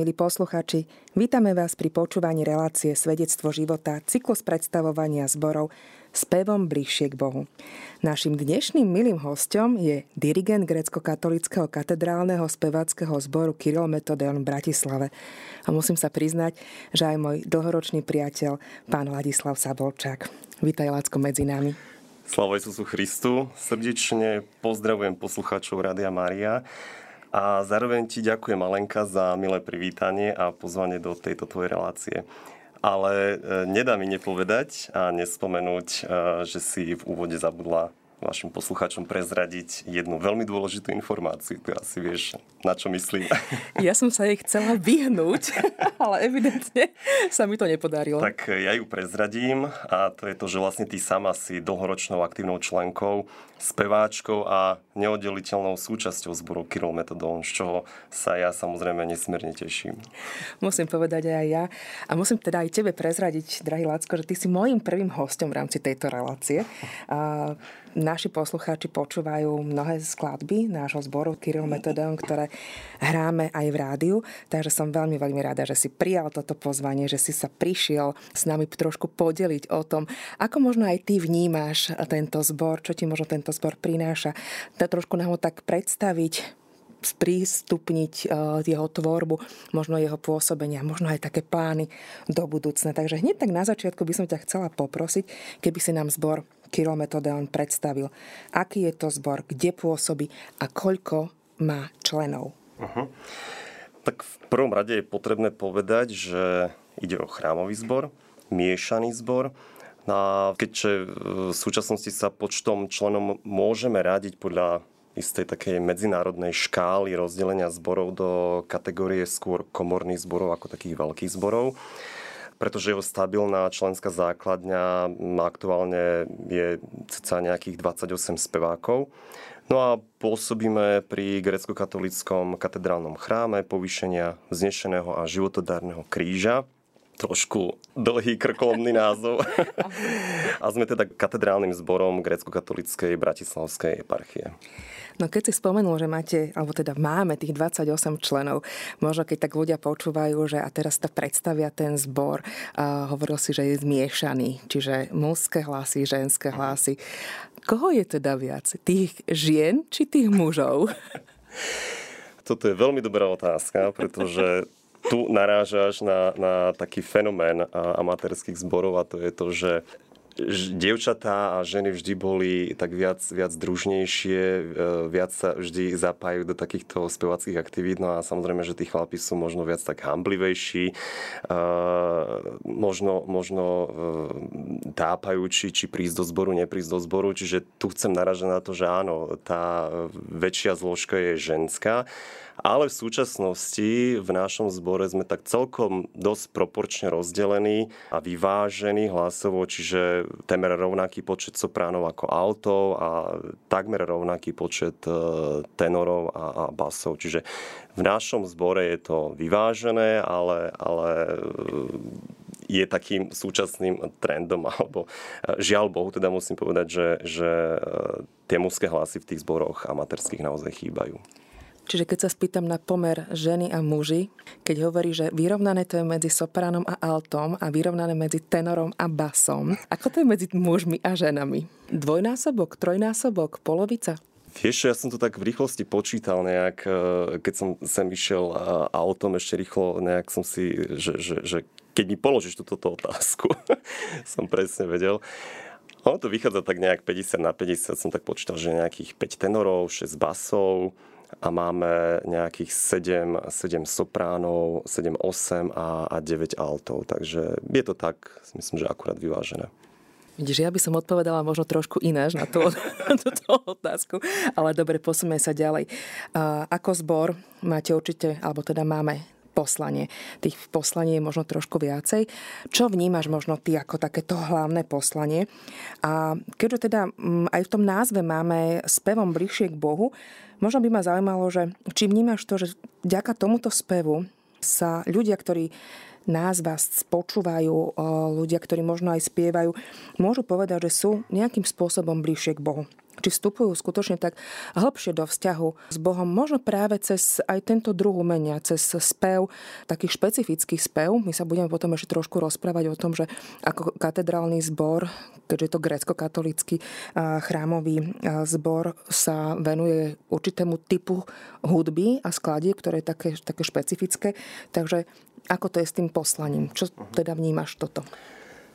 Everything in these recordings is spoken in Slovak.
milí posluchači. Vítame vás pri počúvaní relácie Svedectvo života, cyklus predstavovania zborov s pevom bližšie k Bohu. Našim dnešným milým hostom je dirigent grecko-katolického katedrálneho speváckého zboru Kirill Metodeon v Bratislave. A musím sa priznať, že aj môj dlhoročný priateľ, pán Ladislav Sabolčák. Vítaj, Lacko, medzi nami. Slavo Isusu Christu. Srdečne pozdravujem poslucháčov Rádia Mária. A zároveň ti ďakujem, Alenka, za milé privítanie a pozvanie do tejto tvojej relácie. Ale e, nedá mi nepovedať a nespomenúť, e, že si v úvode zabudla vašim poslucháčom prezradiť jednu veľmi dôležitú informáciu. Ty asi vieš, na čo myslím. Ja som sa jej chcela vyhnúť, ale evidentne sa mi to nepodarilo. Tak ja ju prezradím a to je to, že vlastne ty sama si dlhoročnou aktívnou členkou, speváčkou a neoddeliteľnou súčasťou zboru Kirill Metodon, z čoho sa ja samozrejme nesmierne teším. Musím povedať aj ja. A musím teda aj tebe prezradiť, drahý Lacko, že ty si môjim prvým hostom v rámci tejto relácie. A naši poslucháči počúvajú mnohé skladby nášho zboru Kirill Metodeon, ktoré hráme aj v rádiu, takže som veľmi, veľmi rada, že si prijal toto pozvanie, že si sa prišiel s nami trošku podeliť o tom, ako možno aj ty vnímáš tento zbor, čo ti možno tento zbor prináša. To trošku nám ho tak predstaviť, sprístupniť jeho tvorbu, možno jeho pôsobenia, možno aj také plány do budúcna. Takže hneď tak na začiatku by som ťa chcela poprosiť, keby si nám zbor Kirill Metodeon predstavil. Aký je to zbor, kde pôsobí a koľko má členov? Uh-huh. Tak v prvom rade je potrebné povedať, že ide o chrámový zbor, miešaný zbor, no a keďže v súčasnosti sa počtom členom môžeme radiť podľa istej takej medzinárodnej škály rozdelenia zborov do kategórie skôr komorných zborov ako takých veľkých zborov, pretože jeho stabilná členská základňa aktuálne je cca nejakých 28 spevákov. No a pôsobíme pri grecko-katolickom katedrálnom chráme povýšenia vznešeného a životodárneho kríža, trošku dlhý krkolomný názov. a sme teda katedrálnym zborom grecko-katolíckej bratislavskej eparchie. No keď si spomenul, že máte, alebo teda máme tých 28 členov, možno keď tak ľudia počúvajú, že a teraz to predstavia ten zbor, a hovoril si, že je zmiešaný, čiže mužské hlasy, ženské hlasy. Koho je teda viac? Tých žien či tých mužov? Toto je veľmi dobrá otázka, pretože tu narážaš na, na taký fenomén amatérských zborov a to je to, že dievčatá a ženy vždy boli tak viac, viac družnejšie, e, viac sa vždy zapájajú do takýchto spevacích aktivít. No a samozrejme, že tí chlapi sú možno viac tak hamblivejší, e, možno, možno e, tápajú, či, či prísť do zboru, neprísť do zboru. Čiže tu chcem naražať na to, že áno, tá väčšia zložka je ženská. Ale v súčasnosti v našom zbore sme tak celkom dosť proporčne rozdelení a vyvážení hlasovo, čiže temer rovnaký počet sopránov ako altov a takmer rovnaký počet e, tenorov a, a basov. Čiže v našom zbore je to vyvážené, ale, ale e, je takým súčasným trendom, alebo e, žiaľ Bohu, teda musím povedať, že, že tie mužské hlasy v tých zboroch amatérských naozaj chýbajú. Čiže keď sa spýtam na pomer ženy a muži, keď hovorí, že vyrovnané to je medzi sopránom a altom a vyrovnané medzi tenorom a basom, ako to je medzi mužmi a ženami? Dvojnásobok, trojnásobok, polovica? Vieš, ja som to tak v rýchlosti počítal nejak, e, keď som sem išiel autom ešte rýchlo, nejak som si, že, že, že keď mi položíš túto otázku, som presne vedel. Ono to vychádza tak nejak 50 na 50, som tak počítal, že nejakých 5 tenorov, 6 basov, a máme nejakých 7, 7 sopránov, 7, 8 a, a 9 altov. Takže je to tak, myslím, že akurát vyvážené. Vidíš, ja by som odpovedala možno trošku ináč na tú, tú otázku, ale dobre, posunieme sa ďalej. Ako zbor máte určite, alebo teda máme poslanie. Tých poslaní je možno trošku viacej. Čo vnímaš možno ty ako takéto hlavné poslanie? A keďže teda mm, aj v tom názve máme spevom bližšie k Bohu, Možno by ma zaujímalo, že či vnímaš to, že vďaka tomuto spevu sa ľudia, ktorí nás vás počúvajú ľudia, ktorí možno aj spievajú, môžu povedať, že sú nejakým spôsobom bližšie k Bohu či vstupujú skutočne tak hlbšie do vzťahu s Bohom, možno práve cez aj tento druh umenia, cez spev, taký špecifický spev. My sa budeme potom ešte trošku rozprávať o tom, že ako katedrálny zbor, keďže je to grécko-katolický chrámový zbor, sa venuje určitému typu hudby a skladie, ktoré je také, také špecifické. Takže ako to je s tým poslaním? Čo teda vnímaš toto?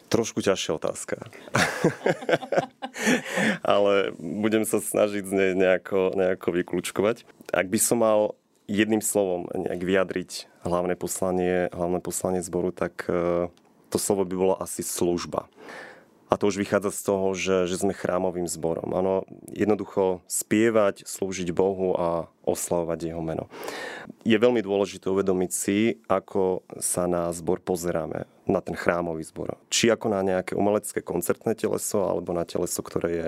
Trošku ťažšia otázka. Ale budem sa snažiť z nej nejako, nejako vyklúčkovať. Ak by som mal jedným slovom nejak vyjadriť hlavné poslanie, hlavné poslanie zboru, tak e, to slovo by bolo asi služba. A to už vychádza z toho, že, že sme chrámovým zborom. Áno, jednoducho spievať, slúžiť Bohu a oslavovať Jeho meno. Je veľmi dôležité uvedomiť si, ako sa na zbor pozeráme, na ten chrámový zbor. Či ako na nejaké umelecké koncertné teleso, alebo na teleso, ktoré je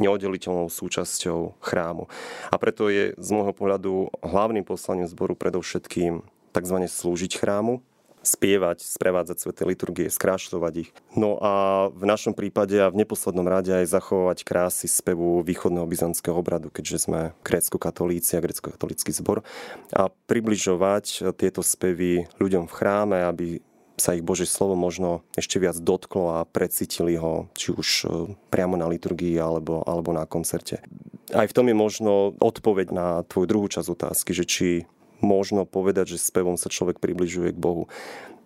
neoddeliteľnou súčasťou chrámu. A preto je z môjho pohľadu hlavným poslaním zboru predovšetkým tzv. slúžiť chrámu, spievať, sprevádzať sveté liturgie, skrášľovať ich. No a v našom prípade a v neposlednom rade aj zachovať krásy spevu východného byzantského obradu, keďže sme grécko-katolíci a grécko-katolícky zbor a približovať tieto spevy ľuďom v chráme, aby sa ich Božie slovo možno ešte viac dotklo a precítili ho, či už e, priamo na liturgii alebo, alebo na koncerte. Aj v tom je možno odpoveď na tvoju druhú časť otázky, že či možno povedať, že spevom sa človek približuje k Bohu?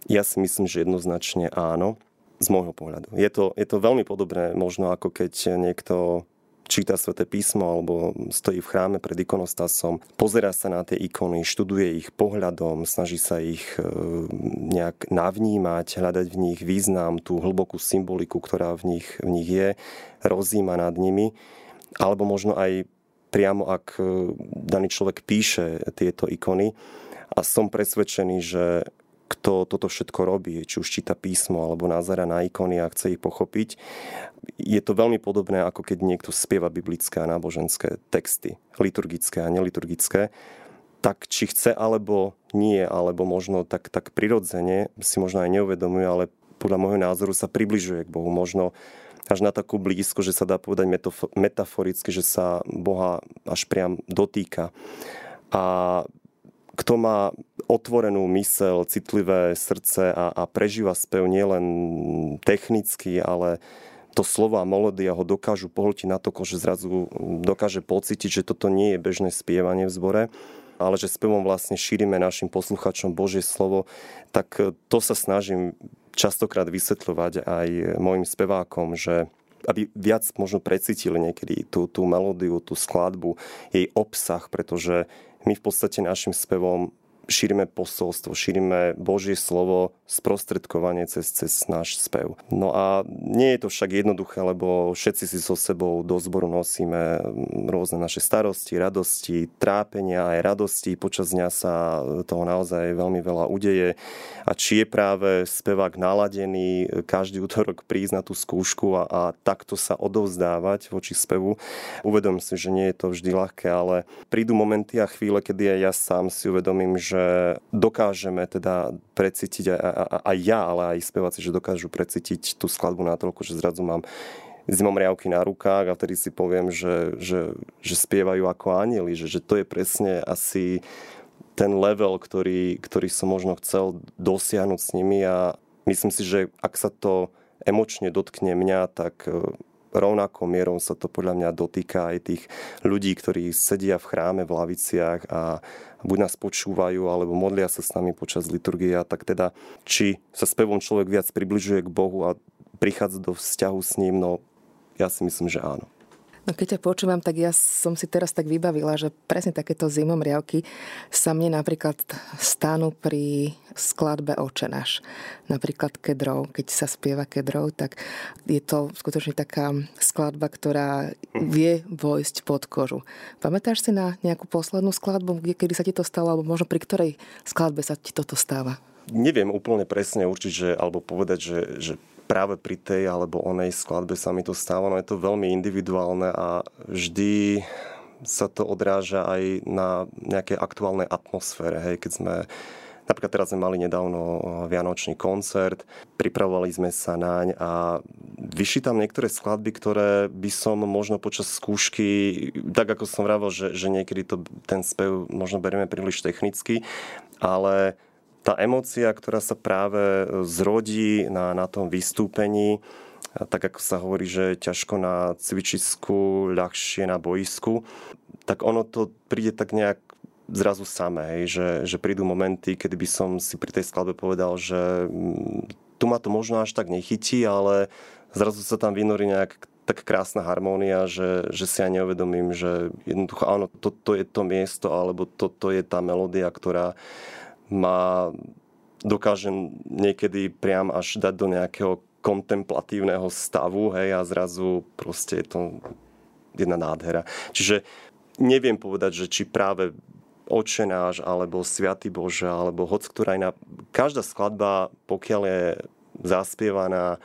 Ja si myslím, že jednoznačne áno, z môjho pohľadu. Je to, je to veľmi podobné, možno ako keď niekto číta sväté písmo alebo stojí v chráme pred ikonostasom, pozera sa na tie ikony, študuje ich pohľadom, snaží sa ich e, nejak navnímať, hľadať v nich význam, tú hlbokú symboliku, ktorá v nich, v nich je, rozíma nad nimi. Alebo možno aj priamo ak e, daný človek píše tieto ikony a som presvedčený, že kto toto všetko robí, či už číta písmo alebo názera na ikony a chce ich pochopiť, je to veľmi podobné, ako keď niekto spieva biblické a náboženské texty, liturgické a neliturgické, tak či chce alebo nie, alebo možno tak, tak prirodzene si možno aj neuvedomuje, ale podľa môjho názoru sa približuje k Bohu. Možno až na takú blízko, že sa dá povedať metaforicky, že sa Boha až priam dotýka. A kto má otvorenú mysel, citlivé srdce a, a prežíva spev nielen technicky, ale to slovo a melódia ho dokážu pohltiť na to, že zrazu dokáže pocítiť, že toto nie je bežné spievanie v zbore, ale že spevom vlastne šírime našim posluchačom Božie slovo, tak to sa snažím častokrát vysvetľovať aj mojim spevákom, že aby viac možno precítili niekedy tú, tú melódiu, tú skladbu, jej obsah, pretože my v podstate našim spevom šírime posolstvo, šírime Božie slovo, sprostredkovanie cez, cez náš spev. No a nie je to však jednoduché, lebo všetci si so sebou do zboru nosíme rôzne naše starosti, radosti, trápenia aj radosti. Počas dňa sa toho naozaj veľmi veľa udeje. A či je práve spevák naladený každý útorok prísť na tú skúšku a, a takto sa odovzdávať voči spevu, uvedom si, že nie je to vždy ľahké, ale prídu momenty a chvíle, kedy aj ja sám si uvedomím, že že dokážeme teda precítiť aj, aj ja, ale aj speváci, že dokážu precítiť tú skladbu natoľko, že zrazu mám zimom na rukách a vtedy si poviem, že, že, že spievajú ako anieli, že, že to je presne asi ten level, ktorý, ktorý som možno chcel dosiahnuť s nimi a myslím si, že ak sa to emočne dotkne mňa, tak rovnakou mierou sa to podľa mňa dotýka aj tých ľudí, ktorí sedia v chráme v laviciach a buď nás počúvajú, alebo modlia sa s nami počas liturgie. Tak teda, či sa spevom človek viac približuje k Bohu a prichádza do vzťahu s ním, no ja si myslím, že áno. No keď ťa počúvam, tak ja som si teraz tak vybavila, že presne takéto zimomriavky sa mne napríklad stanú pri skladbe Očenáš. Napríklad Kedrov, keď sa spieva Kedrov, tak je to skutočne taká skladba, ktorá vie vojsť pod kožu. Pamätáš si na nejakú poslednú skladbu, kedy sa ti to stalo, alebo možno pri ktorej skladbe sa ti toto stáva? Neviem úplne presne určiť, že, alebo povedať, že, že práve pri tej alebo onej skladbe sa mi to stáva. No je to veľmi individuálne a vždy sa to odráža aj na nejakej aktuálnej atmosfére. Hej, keď sme Napríklad teraz sme mali nedávno Vianočný koncert, pripravovali sme sa naň a vyšli tam niektoré skladby, ktoré by som možno počas skúšky, tak ako som vravel, že, že niekedy to, ten spev možno berieme príliš technicky, ale tá emócia, ktorá sa práve zrodí na, na tom vystúpení, tak ako sa hovorí, že ťažko na cvičisku, ľahšie na boisku, tak ono to príde tak nejak zrazu samé, hej, že, že prídu momenty, kedy by som si pri tej skladbe povedal, že mm, tu ma to možno až tak nechytí, ale zrazu sa tam vynorí nejak tak krásna harmónia, že, že si ja neuvedomím, že jednoducho áno, toto je to miesto, alebo toto je tá melódia, ktorá ma dokáže niekedy priam až dať do nejakého kontemplatívneho stavu, hej, a zrazu proste je to jedna nádhera. Čiže neviem povedať, že či práve Oče náš, alebo Sviatý Bože, alebo hoc ktorá iná. Každá skladba, pokiaľ je zaspievaná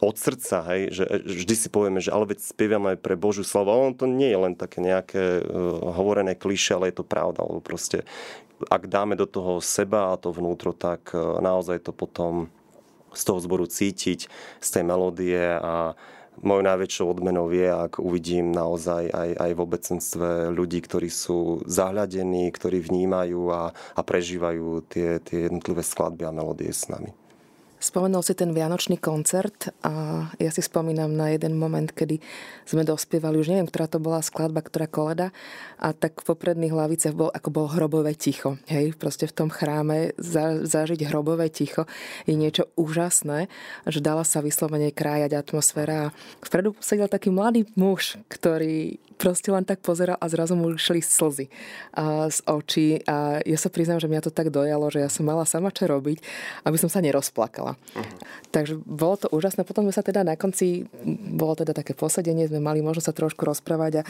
od srdca, hej, že vždy si povieme, že ale veď spievame pre Božiu slavu. on to nie je len také nejaké uh, hovorené kliše, ale je to pravda. Lebo proste, ak dáme do toho seba a to vnútro, tak uh, naozaj to potom z toho zboru cítiť, z tej melódie a mojou najväčšou odmenou je, ak uvidím naozaj aj, aj v obecenstve ľudí, ktorí sú zahľadení, ktorí vnímajú a, a prežívajú tie, tie jednotlivé skladby a melódie s nami. Spomenul si ten vianočný koncert a ja si spomínam na jeden moment, kedy sme dospievali, už neviem, ktorá to bola skladba, ktorá koleda a tak v popredných hlaviciach bol, ako bol hrobové ticho. Hej, proste v tom chráme za, zažiť hrobové ticho je niečo úžasné, že dala sa vyslovene krájať atmosféra. Vpredu sedel taký mladý muž, ktorý proste len tak pozeral a zrazu mu šli slzy a, z očí a ja sa priznám, že mňa to tak dojalo, že ja som mala sama čo robiť, aby som sa nerozplakala. Uh-huh. Takže bolo to úžasné. Potom sme sa teda na konci, bolo teda také posadenie, sme mali možno sa trošku rozprávať a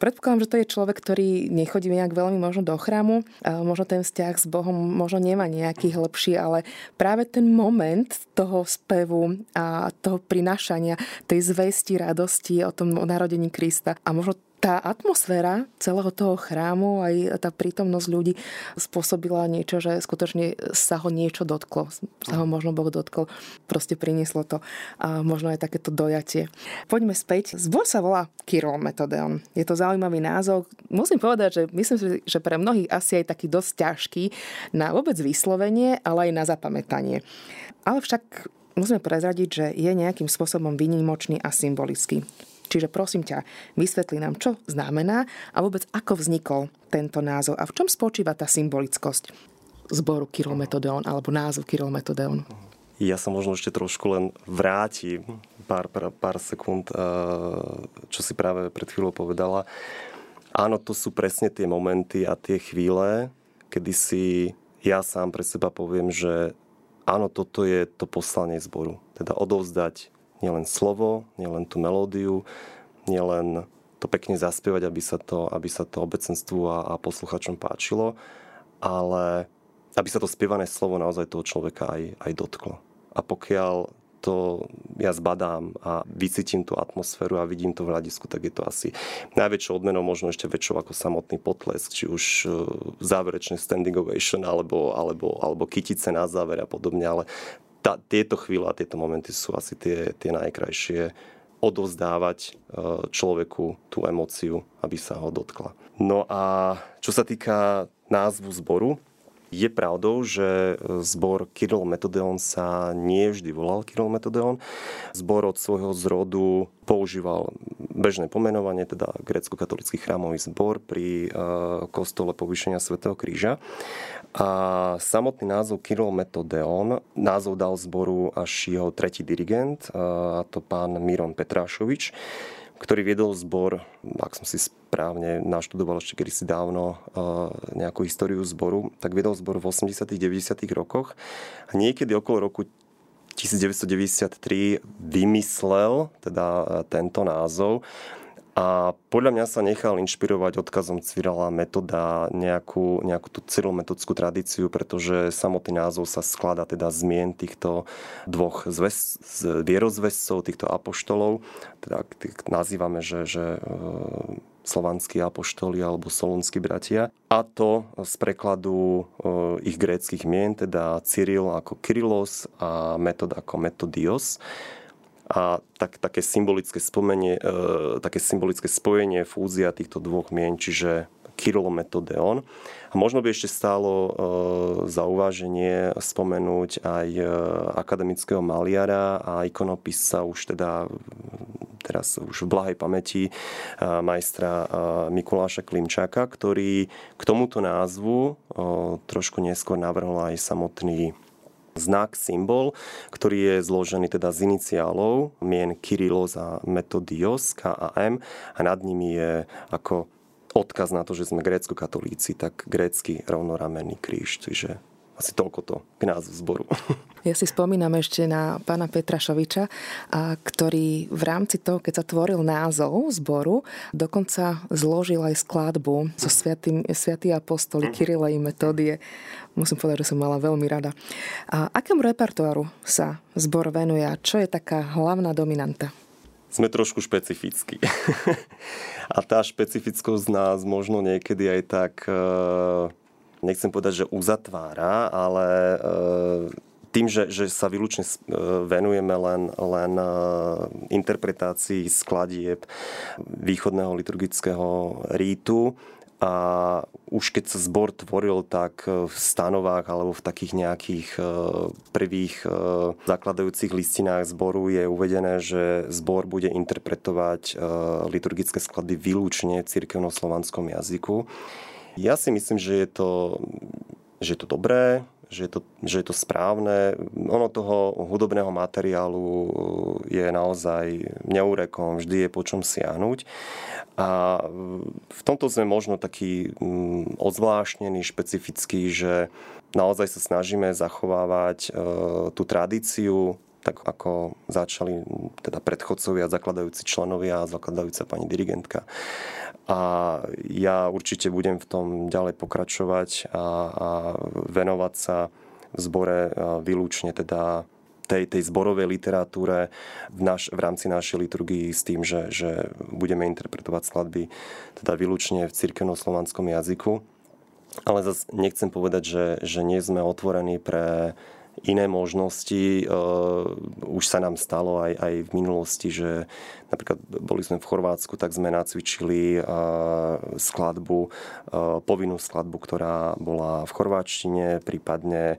predpokladám, že to je človek, ktorý nechodí nejak veľmi možno do chrámu, možno ten vzťah s Bohom možno nemá nejaký lepší, ale práve ten moment toho spevu a toho prinašania tej zvesti, radosti o tom narodení Krista a možno tá atmosféra celého toho chrámu, aj tá prítomnosť ľudí spôsobila niečo, že skutočne sa ho niečo dotklo. Sa ho možno Boh dotkol. Proste prinieslo to a možno aj takéto dojatie. Poďme späť. Zbor sa volá Kyril Metodeon. Je to zaujímavý názov. Musím povedať, že myslím si, že pre mnohých asi aj taký dosť ťažký na vôbec vyslovenie, ale aj na zapamätanie. Ale však musíme prezradiť, že je nejakým spôsobom vynimočný a symbolický. Čiže prosím ťa, vysvetli nám, čo znamená a vôbec ako vznikol tento názov a v čom spočíva tá symbolickosť zboru Kyril Metodeon alebo názov Kyril Metodeon. Ja sa možno ešte trošku len vrátim pár, pár, pár sekúnd, eh, čo si práve pred chvíľou povedala. Áno, to sú presne tie momenty a tie chvíle, kedy si ja sám pre seba poviem, že áno, toto je to poslanie zboru. Teda odovzdať nielen slovo, nielen tú melódiu, nielen to pekne zaspievať, aby sa to, aby sa to obecenstvu a, a posluchačom páčilo, ale aby sa to spievané slovo naozaj toho človeka aj, aj dotklo. A pokiaľ to ja zbadám a vycítim tú atmosféru a vidím to v hľadisku, tak je to asi najväčšou odmenou, možno ešte väčšou ako samotný potlesk, či už e, záverečný standing ovation alebo, alebo, alebo kytice na záver a podobne, ale tá, tieto chvíle a tieto momenty sú asi tie, tie najkrajšie odovzdávať e, človeku tú emóciu, aby sa ho dotkla. No a čo sa týka názvu zboru, je pravdou, že zbor Kirill Metodeon sa nie vždy volal Kirill Metodeon. Zbor od svojho zrodu používal bežné pomenovanie, teda grecko-katolický chrámový zbor pri e, kostole povýšenia svätého Kríža. A samotný názov Kirill Metodeon, názov dal zboru až jeho tretí dirigent, a to pán Miron Petrášovič, ktorý viedol zbor, ak som si správne naštudoval ešte kedysi dávno nejakú históriu zboru, tak viedol zbor v 80 90 rokoch a niekedy okolo roku 1993 vymyslel teda tento názov a podľa mňa sa nechal inšpirovať odkazom Cyrila metoda nejakú, nejakú tú cyrilometodskú tradíciu, pretože samotný názov sa skladá teda zmien týchto dvoch zväz, vierozvescov, týchto apoštolov. Teda nazývame, že, že e, slovanskí apoštoli alebo solunskí bratia. A to z prekladu ich gréckých mien, teda Cyril ako Kyrilos a Metod ako Metodios a tak, také, symbolické spomenie, e, také symbolické spojenie, fúzia týchto dvoch mien, čiže Kyrilometodéon. A možno by ešte stálo e, za uváženie spomenúť aj e, akademického maliara a ikonopisa už teda teraz už v blahej pamäti e, majstra Mikuláša Klimčáka, ktorý k tomuto názvu trošku neskôr navrhol aj samotný znak, symbol, ktorý je zložený teda z iniciálov mien Kyrilos a Metodios, K a M a nad nimi je ako odkaz na to, že sme grécko-katolíci, tak grécky rovnoramenný kríž. Čiže asi toľko to k názvu zboru. Ja si spomínam ešte na pána Petra Šoviča, ktorý v rámci toho, keď sa tvoril názov zboru, dokonca zložil aj skladbu so sviatým, sviatý apostoli Kirile i Metodie. Musím povedať, že som mala veľmi rada. A akému repertoáru sa zbor venuje a čo je taká hlavná dominanta? sme trošku špecifickí. a tá špecifickosť nás možno niekedy aj tak, e, nechcem povedať, že uzatvára, ale e, tým, že, že sa výlučne e, venujeme len, len interpretácii skladieb východného liturgického rítu, a už keď sa zbor tvoril, tak v stanovách alebo v takých nejakých e, prvých e, zakladajúcich listinách zboru je uvedené, že zbor bude interpretovať e, liturgické skladby výlučne v cirkevno-slovanskom jazyku. Ja si myslím, že je to, že je to dobré, že je, to, že je to správne. Ono toho hudobného materiálu je naozaj neúrekom, vždy je po čom siahnuť. A v tomto sme možno taký mm, odzvláštnený, špecifický, že naozaj sa snažíme zachovávať e, tú tradíciu, tak ako začali teda predchodcovia, zakladajúci členovia a zakladajúca pani dirigentka. A ja určite budem v tom ďalej pokračovať a, a venovať sa v zbore výlučne teda tej, tej zborovej literatúre v, naš, v rámci našej liturgii s tým, že, že budeme interpretovať skladby teda výlučne v cirkevno-slovanskom jazyku. Ale zase nechcem povedať, že, že nie sme otvorení pre iné možnosti. Uh, už sa nám stalo aj, aj v minulosti, že napríklad boli sme v Chorvátsku, tak sme nacvičili uh, skladbu, uh, povinnú skladbu, ktorá bola v chorváčtine, prípadne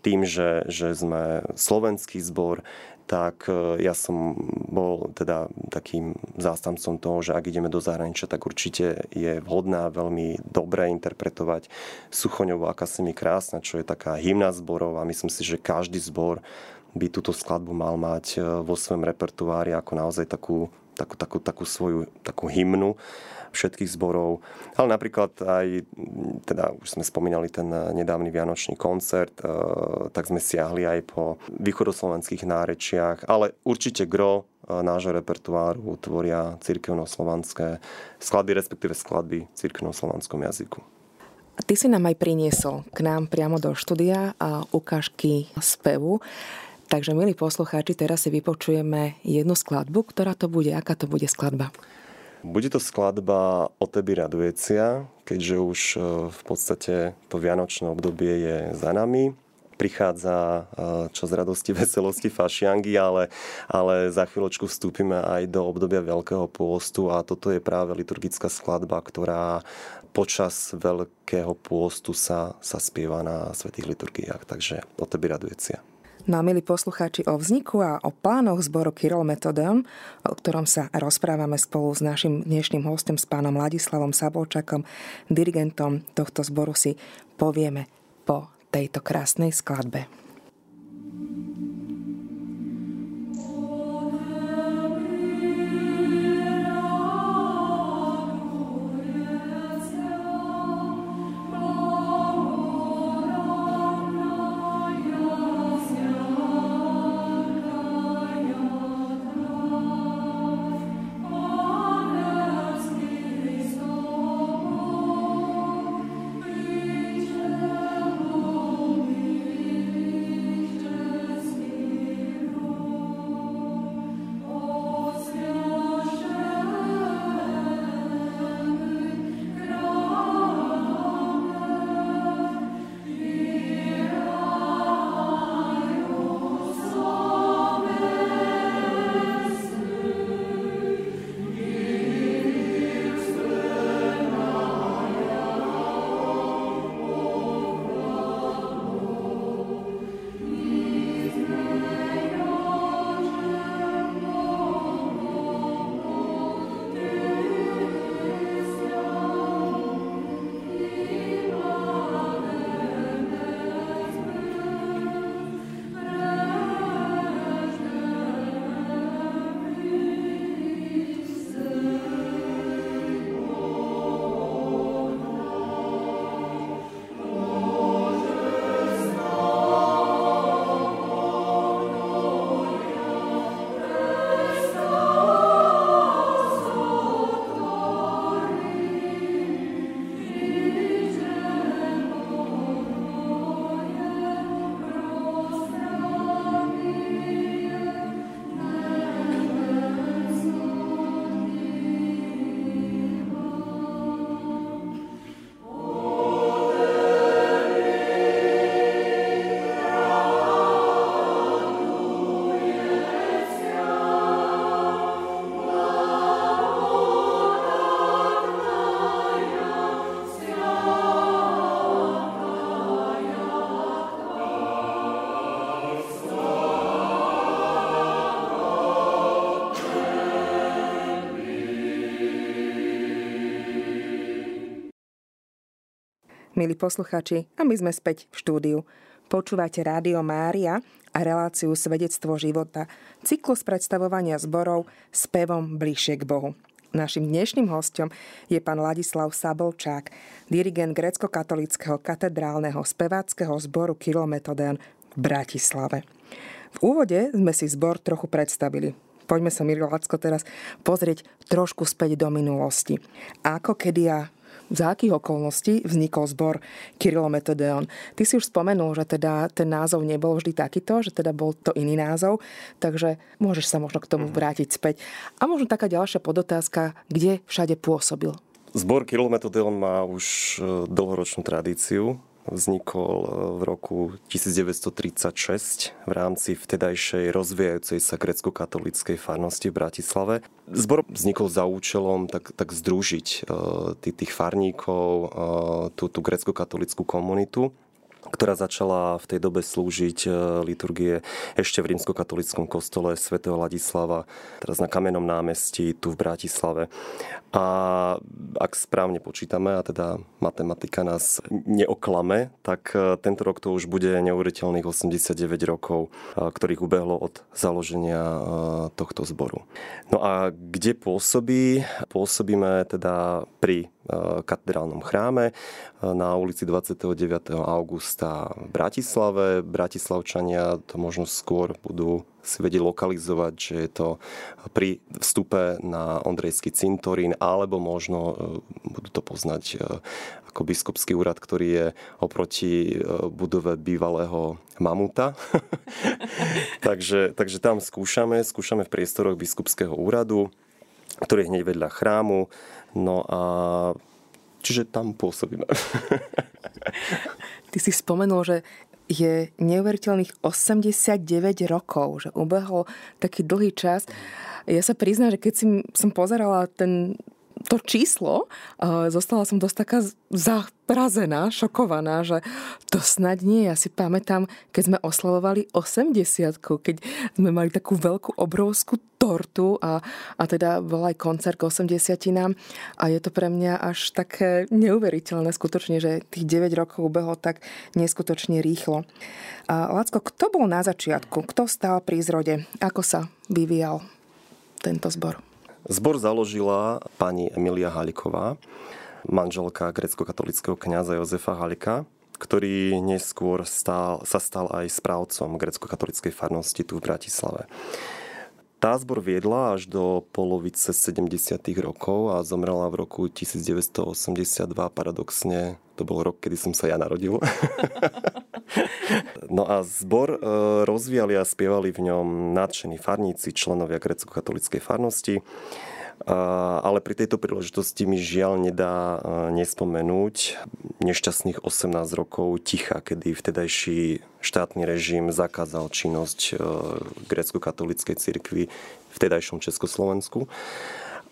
tým, že, že sme slovenský zbor, tak e, ja som bol teda takým zástancom toho, že ak ideme do zahraničia, tak určite je vhodná veľmi dobre interpretovať Suchoňovú Aká si mi krásna, čo je taká hymna zborov a myslím si, že každý zbor by túto skladbu mal mať e, vo svojom repertoári ako naozaj takú, takú, takú, takú svoju takú hymnu všetkých zborov. Ale napríklad aj, teda už sme spomínali ten nedávny Vianočný koncert, e, tak sme siahli aj po východoslovenských nárečiach, ale určite gro e, nášho repertoáru tvoria cirkevno-slovanské skladby, respektíve skladby v cirkevno-slovanskom jazyku. Ty si nám aj priniesol k nám priamo do štúdia a ukážky spevu. Takže, milí poslucháči, teraz si vypočujeme jednu skladbu. Ktorá to bude? Aká to bude skladba? Bude to skladba O tebi radujecia, keďže už e, v podstate to vianočné obdobie je za nami. Prichádza e, čas radosti, veselosti, fašiangy, ale, ale za chvíľočku vstúpime aj do obdobia Veľkého pôstu a toto je práve liturgická skladba, ktorá počas Veľkého pôstu sa, sa spieva na svetých liturgiách. Takže o tebi radujecia. No a milí poslucháči o vzniku a o plánoch zboru Kyril Metodem, o ktorom sa rozprávame spolu s našim dnešným hostom, s pánom Ladislavom Sabolčakom, dirigentom tohto zboru si povieme po tejto krásnej skladbe. Milí posluchači, a my sme späť v štúdiu. Počúvate Rádio Mária a reláciu Svedectvo života, cyklus predstavovania zborov s pevom bližšie k Bohu. Našim dnešným hostom je pán Ladislav Sabolčák, dirigent grecko-katolického katedrálneho speváckého zboru Kilometodén v Bratislave. V úvode sme si zbor trochu predstavili. Poďme sa, Mirko Lacko, teraz pozrieť trošku späť do minulosti. Ako kedy a za akých okolností vznikol zbor Kyrilo Metodeon. Ty si už spomenul, že teda ten názov nebol vždy takýto, že teda bol to iný názov, takže môžeš sa možno k tomu mhm. vrátiť späť. A možno taká ďalšia podotázka, kde všade pôsobil? Zbor Kyrilo Metodeon má už e, dlhoročnú tradíciu vznikol e, v roku 1936 v rámci vtedajšej rozvíjajúcej sa grecko-katolíckej farnosti v Bratislave. Zbor vznikol za účelom tak, tak združiť e, tých farníkov, e, tú, tú grecko-katolickú komunitu ktorá začala v tej dobe slúžiť liturgie ešte v rímskokatolickom kostole svätého Ladislava, teraz na Kamenom námestí tu v Bratislave. A ak správne počítame, a teda matematika nás neoklame, tak e, tento rok to už bude neuveriteľných 89 rokov, e, ktorých ubehlo od založenia e, tohto zboru. No a kde pôsobí? Pôsobíme teda pri katedrálnom chráme na ulici 29. augusta v Bratislave. Bratislavčania to možno skôr budú si vedieť lokalizovať, že je to pri vstupe na Ondrejský cintorín, alebo možno e, budú to poznať e, ako biskupský úrad, ktorý je oproti e, budove bývalého mamuta. takže, takže tam skúšame, skúšame v priestoroch biskupského úradu, ktorý je hneď vedľa chrámu. No a čiže tam pôsobíme. Ty si spomenul, že je neuveriteľných 89 rokov, že ubehol taký dlhý čas. Ja sa priznám, že keď som pozerala ten to číslo, zostala som dosť taká zaprazená, šokovaná, že to snad nie. Ja si pamätám, keď sme oslavovali 80 keď sme mali takú veľkú, obrovskú tortu a, a teda bol aj koncert k 80 a je to pre mňa až také neuveriteľné skutočne, že tých 9 rokov behlo tak neskutočne rýchlo. A Lacko, kto bol na začiatku? Kto stál pri zrode? Ako sa vyvíjal tento zbor? Zbor založila pani Emilia Haliková, manželka grecko-katolického kňaza Jozefa Halika, ktorý neskôr stál, sa stal aj správcom grecko-katolickej farnosti tu v Bratislave. Tá zbor viedla až do polovice 70. rokov a zomrela v roku 1982. Paradoxne, to bol rok, kedy som sa ja narodil. No a zbor e, rozvíjali a spievali v ňom nadšení farníci, členovia grecko-katolíckej farnosti. Ale pri tejto príležitosti mi žiaľ nedá e, nespomenúť nešťastných 18 rokov ticha, kedy vtedajší štátny režim zakázal činnosť e, grecko-katolíckej cirkvi v vtedajšom Československu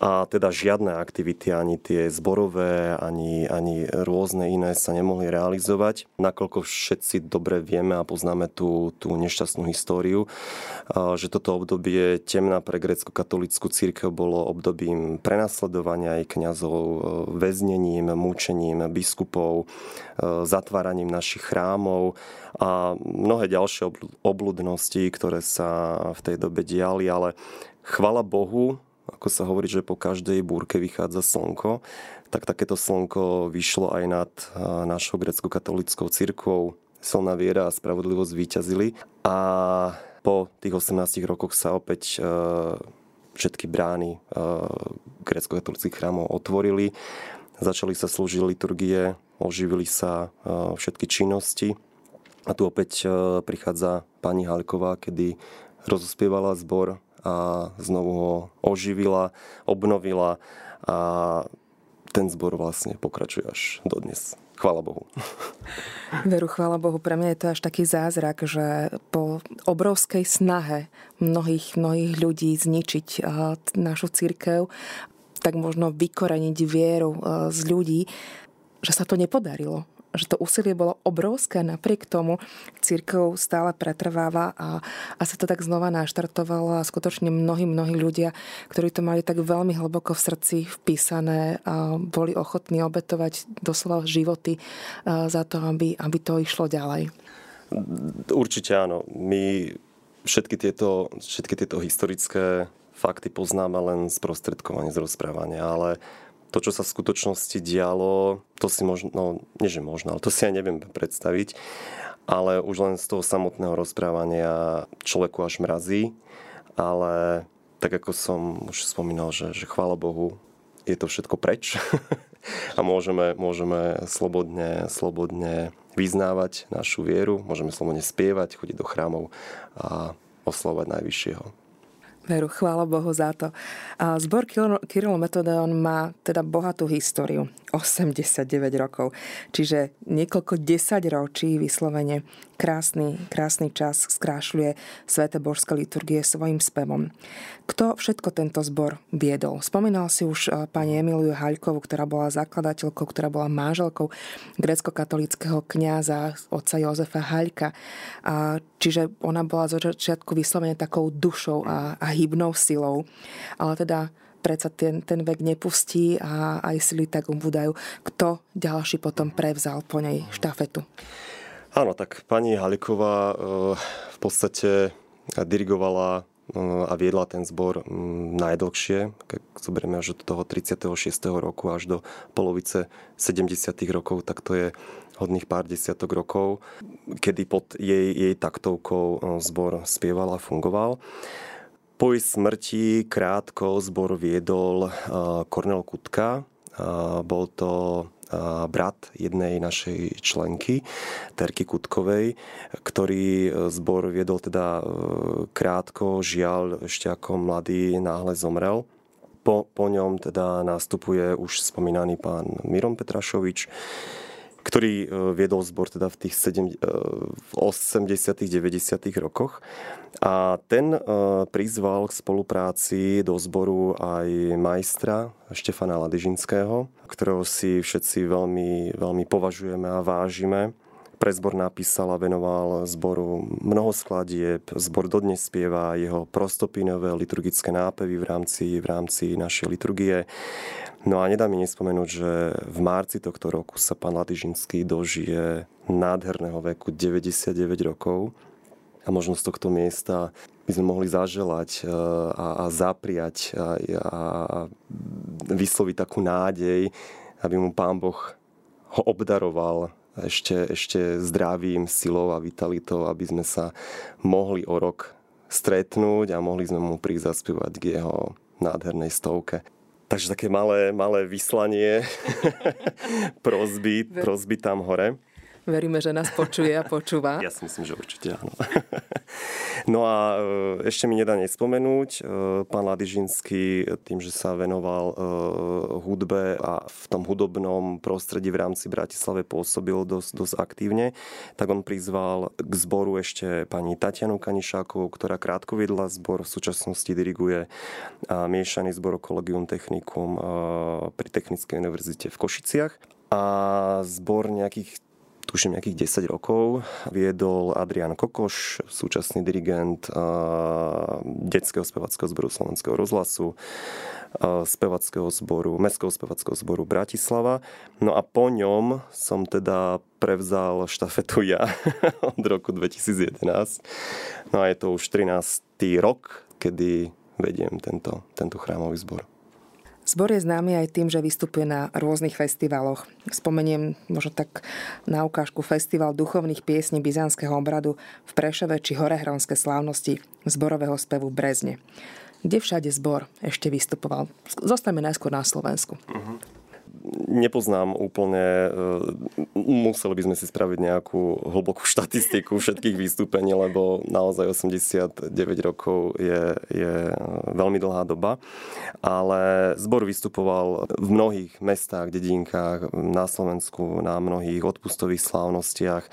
a teda žiadne aktivity, ani tie zborové, ani, ani rôzne iné sa nemohli realizovať, nakoľko všetci dobre vieme a poznáme tú, tú nešťastnú históriu, že toto obdobie temná pre grecko-katolickú církev bolo obdobím prenasledovania aj kňazov, väznením, mučením biskupov, zatváraním našich chrámov a mnohé ďalšie obludnosti, ktoré sa v tej dobe diali, ale chvala Bohu, ako sa hovorí, že po každej búrke vychádza slnko, tak takéto slnko vyšlo aj nad našou grecko-katolickou cirkvou. Silná viera a spravodlivosť vyťazili a po tých 18 rokoch sa opäť všetky brány grecko-katolických chrámov otvorili. Začali sa slúžiť liturgie, oživili sa všetky činnosti. A tu opäť prichádza pani Halková, kedy rozospievala zbor a znovu ho oživila, obnovila a ten zbor vlastne pokračuje až dodnes. Chvála Bohu. Veru, chvála Bohu. Pre mňa je to až taký zázrak, že po obrovskej snahe mnohých, mnohých ľudí zničiť našu církev, tak možno vykoreniť vieru z ľudí, že sa to nepodarilo že to úsilie bolo obrovské, napriek tomu církev stále pretrváva a, a sa to tak znova naštartovalo a skutočne mnohí, mnohí ľudia, ktorí to mali tak veľmi hlboko v srdci vpísané, a boli ochotní obetovať doslova životy za to, aby, aby to išlo ďalej. Určite áno. My všetky tieto, všetky tieto historické fakty poznáme len z prostredkovania, z rozprávania, ale to, čo sa v skutočnosti dialo, to si možno, no nie že možno, ale to si aj neviem predstaviť, ale už len z toho samotného rozprávania človeku až mrazí, ale tak ako som už spomínal, že, že chvála Bohu, je to všetko preč a môžeme, môžeme slobodne, slobodne vyznávať našu vieru, môžeme slobodne spievať, chodiť do chrámov a oslovať Najvyššieho. Veru, chvála Bohu za to. Zbor Kyrilo Metodeon má teda bohatú históriu. 89 rokov. Čiže niekoľko desať ročí vyslovene krásny, krásny čas skrášľuje Svete božské liturgie svojim spevom. Kto všetko tento zbor viedol? Spomínal si už eh, pani Emiliu Haľkovú, ktorá bola zakladateľkou, ktorá bola manželkou grecko-katolického kňaza otca Jozefa Haľka. Čiže ona bola zo začiatku vyslovene takou dušou a, a hybnou silou. Ale teda predsa ten, ten vek nepustí a aj sily tak ubúdajú. Kto ďalší potom prevzal po nej štafetu? Áno, tak pani Haliková eh, v podstate dirigovala eh, a viedla ten zbor mm, najdlhšie, keď zoberieme až od toho 36. roku až do polovice 70. rokov, tak to je hodných pár desiatok rokov, kedy pod jej, jej taktovkou eh, zbor spieval a fungoval. Po smrti krátko zbor viedol Kornel Kutka. Bol to brat jednej našej členky, Terky Kutkovej, ktorý zbor viedol teda krátko, žiaľ ešte ako mladý náhle zomrel. Po, po ňom teda nastupuje už spomínaný pán Miron Petrašovič, ktorý e, viedol zbor teda v tých 7, e, v 80 90 rokoch. A ten e, prizval k spolupráci do zboru aj majstra Štefana Ladyžinského, ktorého si všetci veľmi, veľmi považujeme a vážime pre zbor napísal a venoval zboru mnoho skladieb. Zbor dodnes spieva jeho prostopinové liturgické nápevy v rámci, v rámci našej liturgie. No a nedá mi nespomenúť, že v marci tohto roku sa pán Ladižinský dožije nádherného veku 99 rokov. A možno z tohto miesta by sme mohli zaželať e, a, a zapriať a, a vysloviť takú nádej, aby mu pán Boh ho obdaroval ešte, ešte zdravím, silou a vitalitou, aby sme sa mohli o rok stretnúť a mohli sme mu prísť zaspievať k jeho nádhernej stovke. Takže také malé, malé vyslanie prozby, prozby tam hore. Veríme, že nás počuje a počúva. Ja si myslím, že určite áno. No a e, ešte mi nedá nespomenúť, e, pán Ladižinský tým, že sa venoval e, hudbe a v tom hudobnom prostredí v rámci Bratislave pôsobil dosť, dosť aktívne, tak on prizval k zboru ešte pani Tatianu Kanišákovú, ktorá krátko viedla zbor, v súčasnosti diriguje miešaný zbor Collegium Technicum pri Technickej univerzite v Košiciach a zbor nejakých tuším nejakých 10 rokov. Viedol Adrian Kokoš, súčasný dirigent detského spevackého zboru Slovenského rozhlasu, spevackého zboru, Mestského spevackého zboru Bratislava. No a po ňom som teda prevzal štafetu ja od roku 2011. No a je to už 13. rok, kedy vediem tento, tento chrámový zbor. Zbor je známy aj tým, že vystupuje na rôznych festivaloch. Spomeniem možno tak na ukážku festival duchovných piesní byzantského obradu v Prešove či Horehronské slávnosti zborového spevu v Brezne. Kde všade zbor ešte vystupoval? Zostaňme najskôr na Slovensku. Uh-huh nepoznám úplne, e, museli by sme si spraviť nejakú hlbokú štatistiku všetkých vystúpení, lebo naozaj 89 rokov je, je veľmi dlhá doba. Ale zbor vystupoval v mnohých mestách, dedinkách na Slovensku, na mnohých odpustových slávnostiach.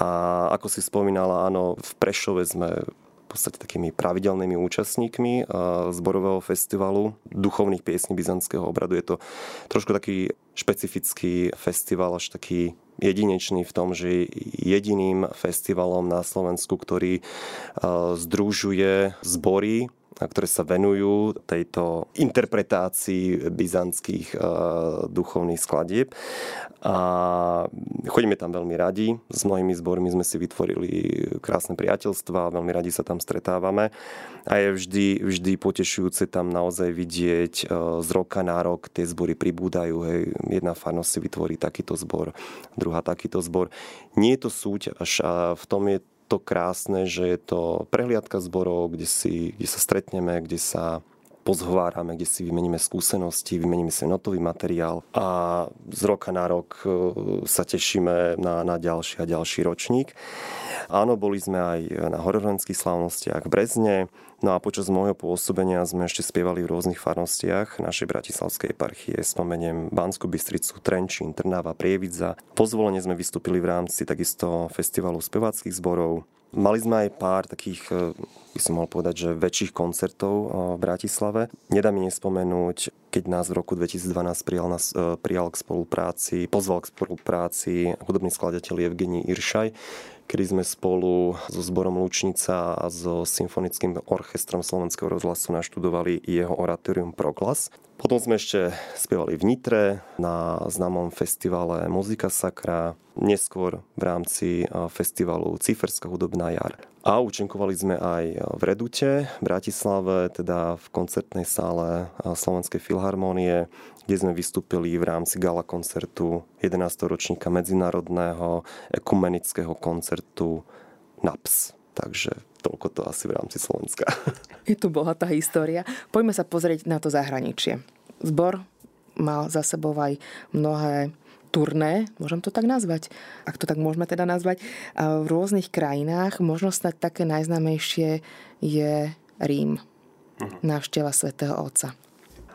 A ako si spomínala, áno, v Prešove sme podstate takými pravidelnými účastníkmi zborového festivalu duchovných piesní byzantského obradu. Je to trošku taký špecifický festival, až taký jedinečný v tom, že jediným festivalom na Slovensku, ktorý združuje zbory ktoré sa venujú tejto interpretácii byzantských duchovných skladieb. A chodíme tam veľmi radi. S mnohými zbormi sme si vytvorili krásne priateľstva, veľmi radi sa tam stretávame. A je vždy, vždy potešujúce tam naozaj vidieť z roka na rok tie zbory pribúdajú. Hej. Jedna farnosť si vytvorí takýto zbor, druhá takýto zbor. Nie je to súťaž a v tom je to krásne, že je to prehliadka zborov, kde, si, kde sa stretneme, kde sa pozhovárame, kde si vymeníme skúsenosti, vymeníme si notový materiál a z roka na rok e, sa tešíme na, na ďalší a ďalší ročník. Áno, boli sme aj na hororenských slávnostiach v Brezne, no a počas môjho pôsobenia sme ešte spievali v rôznych farnostiach našej bratislavskej eparchie. Spomeniem Banskú Bystricu, Trenčín, Trnava, Prievidza. Pozvolenie sme vystúpili v rámci takisto festivalu speváckých zborov. Mali sme aj pár takých, e, by som mohol povedať, že väčších koncertov e, v Bratislave. Nedá mi nespomenúť, keď nás v roku 2012 prijal, nás, e, prijal k spolupráci, pozval k spolupráci hudobný skladateľ Evgení Iršaj, kedy sme spolu so zborom Lučnica a so symfonickým orchestrom Slovenského rozhlasu naštudovali jeho oratórium Proklas. Potom sme ešte spievali v Nitre na známom festivale Muzika Sakra, neskôr v rámci festivalu Ciferská hudobná jar. A účinkovali sme aj v Redute, v Bratislave, teda v koncertnej sále Slovenskej filharmónie, kde sme vystúpili v rámci gala koncertu 11. ročníka medzinárodného ekumenického koncertu NAPS. Takže toľko to asi v rámci Slovenska. Je tu bohatá história. Poďme sa pozrieť na to zahraničie. Zbor mal za sebou aj mnohé turné, môžem to tak nazvať, ak to tak môžeme teda nazvať, v rôznych krajinách. Možno snať také najznámejšie je Rím, uh-huh. návšteva svätého Otca.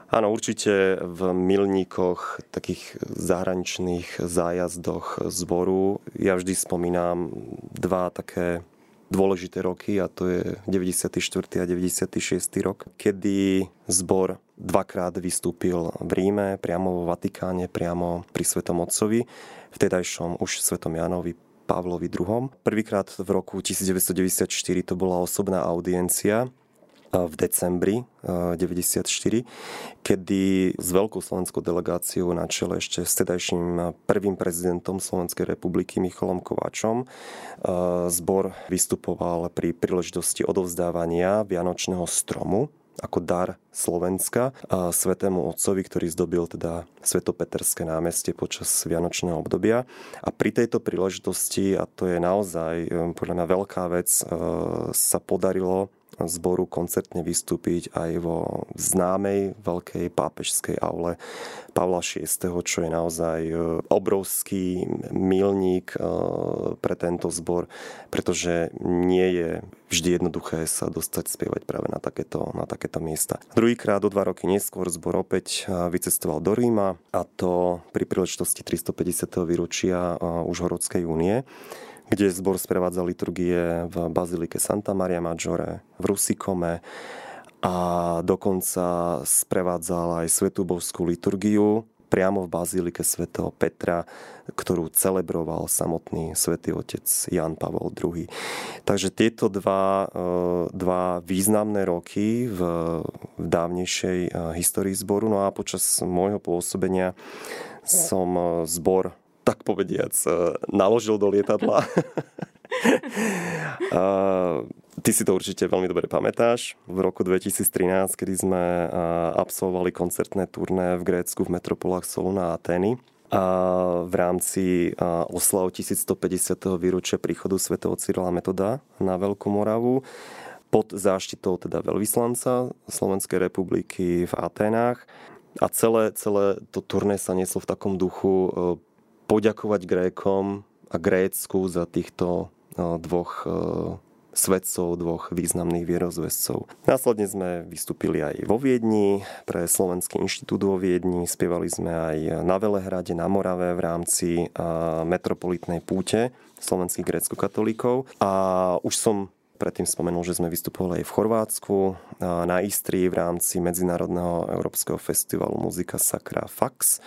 Áno, určite v milníkoch, takých zahraničných zájazdoch zboru. Ja vždy spomínam dva také dôležité roky a to je 94. a 96. rok, kedy zbor dvakrát vystúpil v Ríme, priamo vo Vatikáne, priamo pri Svetom Otcovi, vtedajšom už Svetom Jánovi Pavlovi II. Prvýkrát v roku 1994 to bola osobná audiencia v decembri 1994, kedy s veľkou slovenskou delegáciou na čele ešte s tedajším prvým prezidentom Slovenskej republiky Michalom Kováčom zbor vystupoval pri príležitosti odovzdávania Vianočného stromu ako dar Slovenska a Svetému Otcovi, ktorý zdobil teda Svetopeterské námestie počas Vianočného obdobia. A pri tejto príležitosti, a to je naozaj podľa mňa veľká vec, sa podarilo zboru koncertne vystúpiť aj vo známej veľkej pápežskej aule Pavla VI, čo je naozaj e, obrovský milník e, pre tento zbor, pretože nie je vždy jednoduché sa dostať spievať práve na takéto, na takéto miesta. Druhýkrát o dva roky neskôr zbor opäť e, vycestoval do Ríma a to pri príležitosti 350. výročia Užhorodskej únie kde zbor sprevádza liturgie v Bazilike Santa Maria Maggiore, v Rusikome a dokonca sprevádzal aj Svetú božskú liturgiu priamo v Bazílike svätého Petra, ktorú celebroval samotný svätý otec Jan Pavel II. Takže tieto dva, e, dva významné roky v, v dávnejšej e, histórii zboru. No a počas môjho pôsobenia som e, zbor tak povediac, e, naložil do lietadla. a, ty si to určite veľmi dobre pamätáš. V roku 2013, kedy sme absolvovali koncertné turné v Grécku v metropolách Soluna a Atény, a v rámci oslav 1150. výročia príchodu svätého Cyrila Metoda na Veľkú Moravu pod záštitou teda veľvyslanca Slovenskej republiky v Aténách. A celé, celé to turné sa nieslo v takom duchu e, poďakovať Grékom a Grécku za týchto dvoch svedcov, dvoch významných vierozvescov. Následne sme vystúpili aj vo Viedni, pre Slovenský inštitút vo Viedni, spievali sme aj na Velehrade, na Morave v rámci metropolitnej púte slovenských grécko-katolíkov. A už som Predtým spomenul, že sme vystupovali aj v Chorvátsku, na Istrii v rámci Medzinárodného európskeho festivalu Muzika Sacra Fax,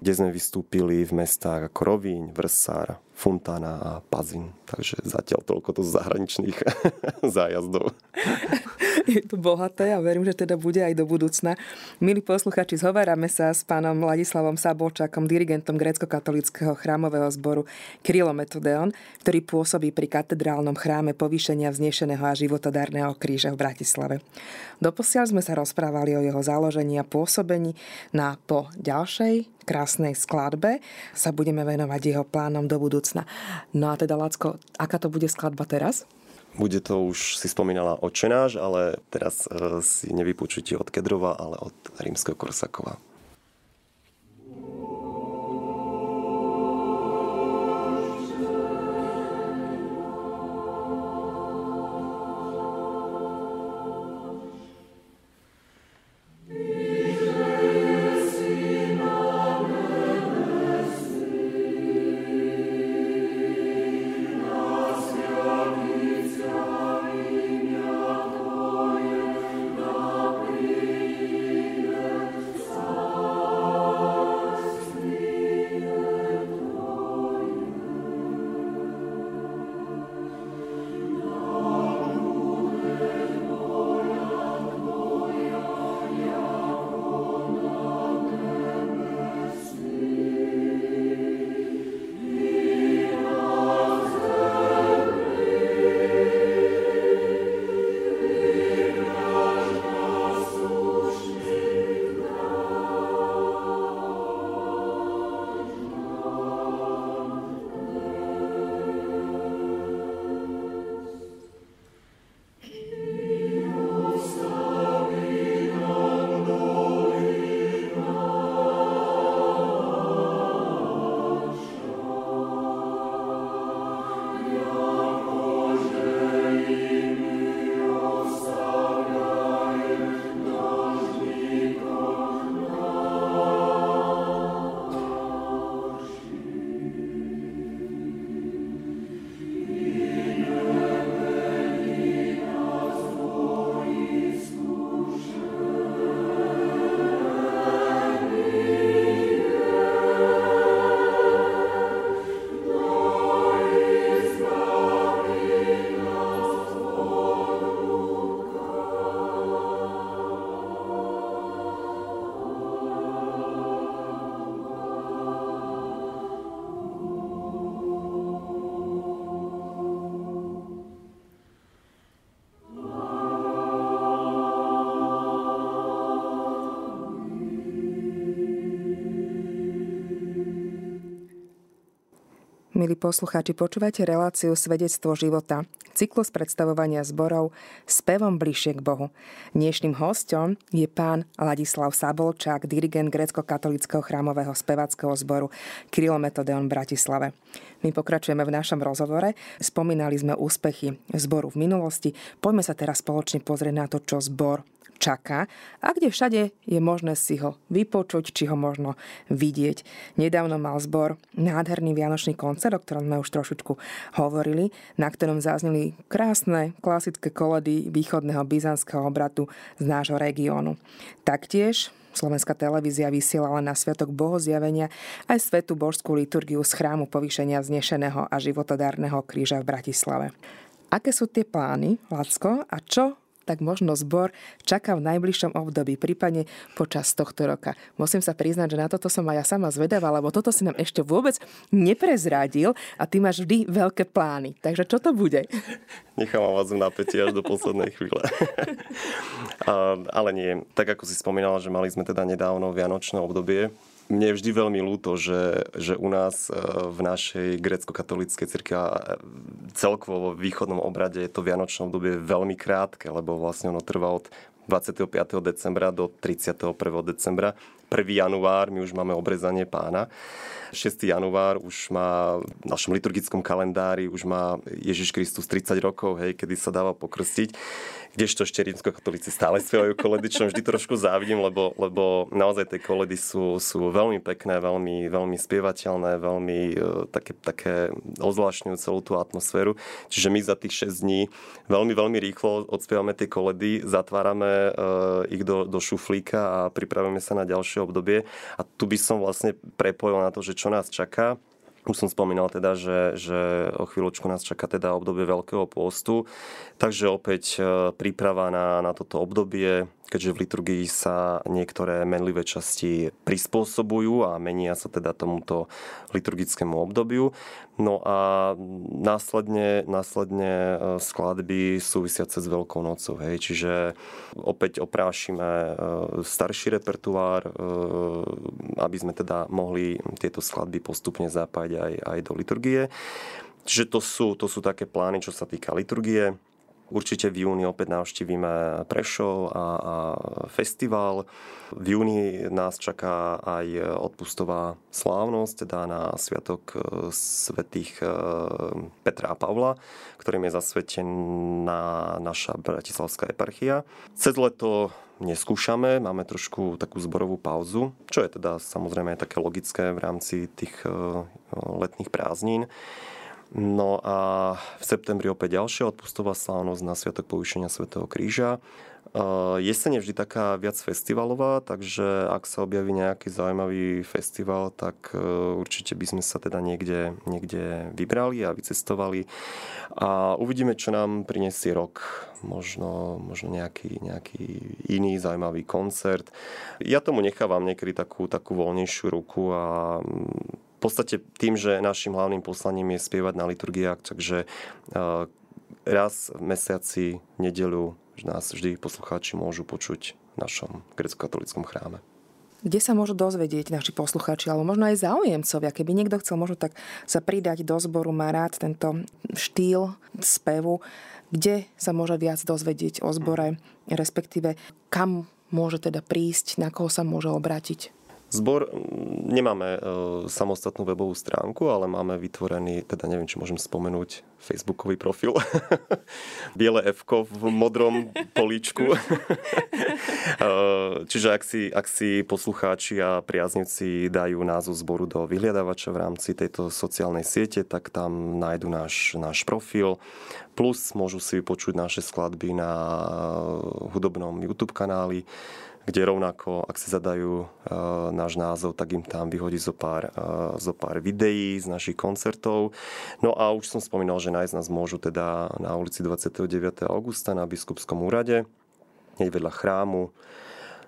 kde sme vystúpili v mestách ako Rovíň, Vrsár, Fontana a Pazin. Takže zatiaľ toľko to z zahraničných zájazdov. Je to bohaté a verím, že teda bude aj do budúcna. Milí posluchači, zhovárame sa s pánom Ladislavom Sabolčákom, dirigentom grécko-katolického chrámového zboru Krylo Metodeon, ktorý pôsobí pri katedrálnom chráme povýšenia vznešeného a životodárneho kríža v Bratislave. Doposiaľ sme sa rozprávali o jeho založení a pôsobení na po ďalšej krásnej skladbe sa budeme venovať jeho plánom do budúcna. No a teda, Lacko, aká to bude skladba teraz? Bude to už, si spomínala, očenáš, ale teraz eh, si nevypočujte od Kedrova, ale od rímskeho Korsakova. Milí poslucháči, počúvate reláciu Svedectvo života, cyklus predstavovania zborov s pevom bližšie k Bohu. Dnešným hostom je pán Ladislav Sabolčák, dirigent grecko-katolického chrámového spevackého zboru Kyrilometodéon v Bratislave. My pokračujeme v našom rozhovore. Spomínali sme úspechy zboru v minulosti. Poďme sa teraz spoločne pozrieť na to, čo zbor čaká a kde všade je možné si ho vypočuť, či ho možno vidieť. Nedávno mal zbor nádherný vianočný koncert, o ktorom sme už trošičku hovorili, na ktorom zazneli krásne klasické koledy východného byzantského obratu z nášho regiónu. Taktiež Slovenská televízia vysielala na Sviatok bohozjavenia aj Svetu božskú liturgiu z chrámu povýšenia vznešeného a životodárneho kríža v Bratislave. Aké sú tie plány, Lacko, a čo tak možno zbor čaká v najbližšom období, prípadne počas tohto roka. Musím sa priznať, že na toto som aj ja sama zvedavá, lebo toto si nám ešte vôbec neprezradil a ty máš vždy veľké plány. Takže čo to bude? Nechávam vás v napätí až do poslednej chvíle. ale nie. Tak ako si spomínala, že mali sme teda nedávno Vianočné obdobie, mne je vždy veľmi ľúto, že, že u nás e, v našej grecko-katolíckej cirkvi a celkovo vo východnom obrade je to vianočné obdobie veľmi krátke, lebo vlastne ono trvá od 25. decembra do 31. decembra. Január, my už máme obrezanie pána. 6. január už má v našom liturgickom kalendári, už má Ježiš Kristus 30 rokov, hej, kedy sa dáva pokrstiť kdežto ešte rímskokatolíci stále spievajú koledy, čo vždy trošku závidím, lebo, lebo naozaj tie koledy sú, sú veľmi pekné, veľmi, veľmi spievateľné, veľmi uh, také, také ozvlášňujú celú tú atmosféru. Čiže my za tých 6 dní veľmi, veľmi rýchlo odspievame tie koledy, zatvárame uh, ich do, do šuflíka a pripravujeme sa na ďalšie obdobie. A tu by som vlastne prepojil na to, že čo nás čaká. Už som spomínal teda, že, že o chvíľočku nás čaká teda obdobie Veľkého pôstu, takže opäť e, príprava na, na toto obdobie, keďže v liturgii sa niektoré menlivé časti prispôsobujú a menia sa teda tomuto liturgickému obdobiu. No a následne, následne e, skladby súvisiace s Veľkou nocou. Hej. Čiže opäť oprášime e, starší repertoár, e, aby sme teda mohli tieto skladby postupne zapájať aj, aj do liturgie. Čiže to sú, to sú také plány, čo sa týka liturgie. Určite v júni opäť navštívime Prešov a, a festival. V júni nás čaká aj odpustová slávnosť, teda na sviatok e, svetých e, Petra a Pavla, ktorým je zasvetená naša bratislavská eparchia. Cez leto neskúšame, máme trošku takú zborovú pauzu, čo je teda samozrejme také logické v rámci tých e, letných prázdnin. No a v septembri opäť ďalšia odpustová slávnosť na Sviatok povýšenia Svetého kríža. Jeseň je vždy taká viac festivalová, takže ak sa objaví nejaký zaujímavý festival, tak e, určite by sme sa teda niekde, niekde vybrali a vycestovali. A uvidíme, čo nám prinesie rok. Možno, možno nejaký, nejaký iný zaujímavý koncert. Ja tomu nechávam niekedy takú, takú voľnejšiu ruku a v podstate tým, že našim hlavným poslaním je spievať na liturgiách, takže raz v mesiaci, v nedelu, nás vždy poslucháči môžu počuť v našom grecko-katolickom chráme. Kde sa môžu dozvedieť naši poslucháči, alebo možno aj záujemcovia, keby niekto chcel možno tak sa pridať do zboru, má rád tento štýl spevu, kde sa môže viac dozvedieť o zbore, respektíve kam môže teda prísť, na koho sa môže obrátiť? Zbor nemáme e, samostatnú webovú stránku, ale máme vytvorený, teda neviem, či môžem spomenúť, facebookový profil. Biele f v modrom políčku. E, čiže ak si, ak si poslucháči a priaznivci dajú názov zboru do vyhliadavača v rámci tejto sociálnej siete, tak tam nájdu náš, náš profil. Plus môžu si vypočuť naše skladby na hudobnom YouTube kanáli kde rovnako, ak si zadajú uh, náš názov, tak im tam vyhodí zo pár, uh, zo pár videí z našich koncertov. No a už som spomínal, že nájsť nás môžu teda na ulici 29. augusta na Biskupskom úrade, hneď vedľa chrámu.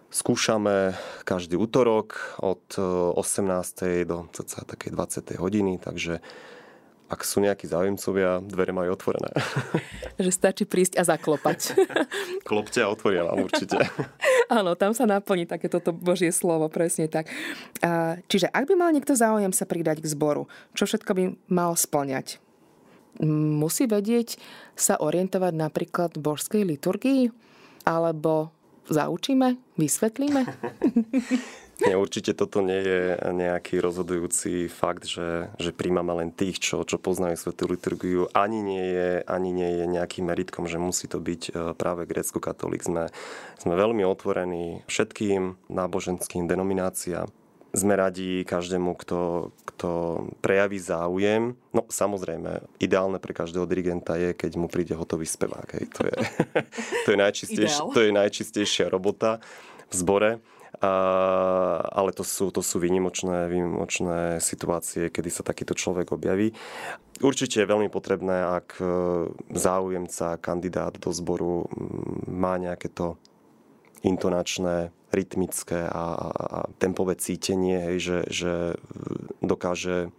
Skúšame každý útorok od 18. do cca takej 20. hodiny, takže ak sú nejakí záujemcovia, dvere majú otvorené. Že stačí prísť a zaklopať. Klopte a otvoria vám určite. Áno, tam sa naplní takéto Božie slovo, presne tak. Čiže ak by mal niekto záujem sa pridať k zboru, čo všetko by mal splňať? Musí vedieť sa orientovať napríklad v božskej liturgii? Alebo zaučíme? Vysvetlíme? Nie, určite toto nie je nejaký rozhodujúci fakt, že, že príjmame len tých, čo, čo poznajú svetú liturgiu. Ani nie, je, ani nie je nejakým meritkom, že musí to byť e, práve grécko-katolík. Sme, sme veľmi otvorení všetkým náboženským denomináciám. Sme radi každému, kto, kto prejaví záujem. No samozrejme, ideálne pre každého dirigenta je, keď mu príde hotový spevák. Hej. To, je, to, je to je najčistejšia robota v zbore. Ale to sú, to sú výnimočné, výnimočné situácie, kedy sa takýto človek objaví. Určite je veľmi potrebné, ak e, záujemca, kandidát do zboru má nejaké to intonačné, rytmické a, a, a tempové cítenie, hej, že, že dokáže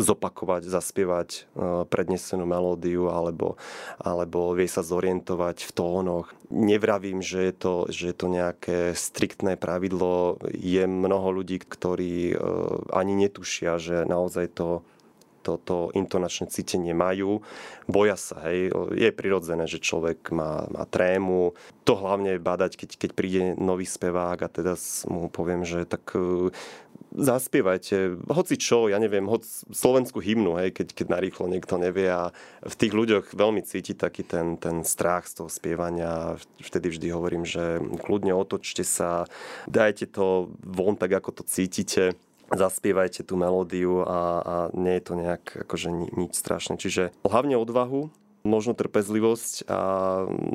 zopakovať, zaspievať e, prednesenú melódiu alebo, alebo vie sa zorientovať v tónoch. Nevravím, že je to, že je to nejaké striktné pravidlo. Je mnoho ľudí, ktorí e, ani netušia, že naozaj to toto intonačné cítenie majú. Boja sa, hej. Je prirodzené, že človek má, má trému. To hlavne badať, keď, keď príde nový spevák a teda mu poviem, že tak e, zaspievajte, hoci čo, ja neviem, hoď slovenskú hymnu, hej, keď, keď narýchlo niekto nevie a v tých ľuďoch veľmi cíti taký ten, ten strach z toho spievania. Vtedy vždy hovorím, že kľudne otočte sa, dajte to von tak, ako to cítite zaspievajte tú melódiu a, a nie je to nejak akože nič strašné. Čiže hlavne odvahu, možno trpezlivosť a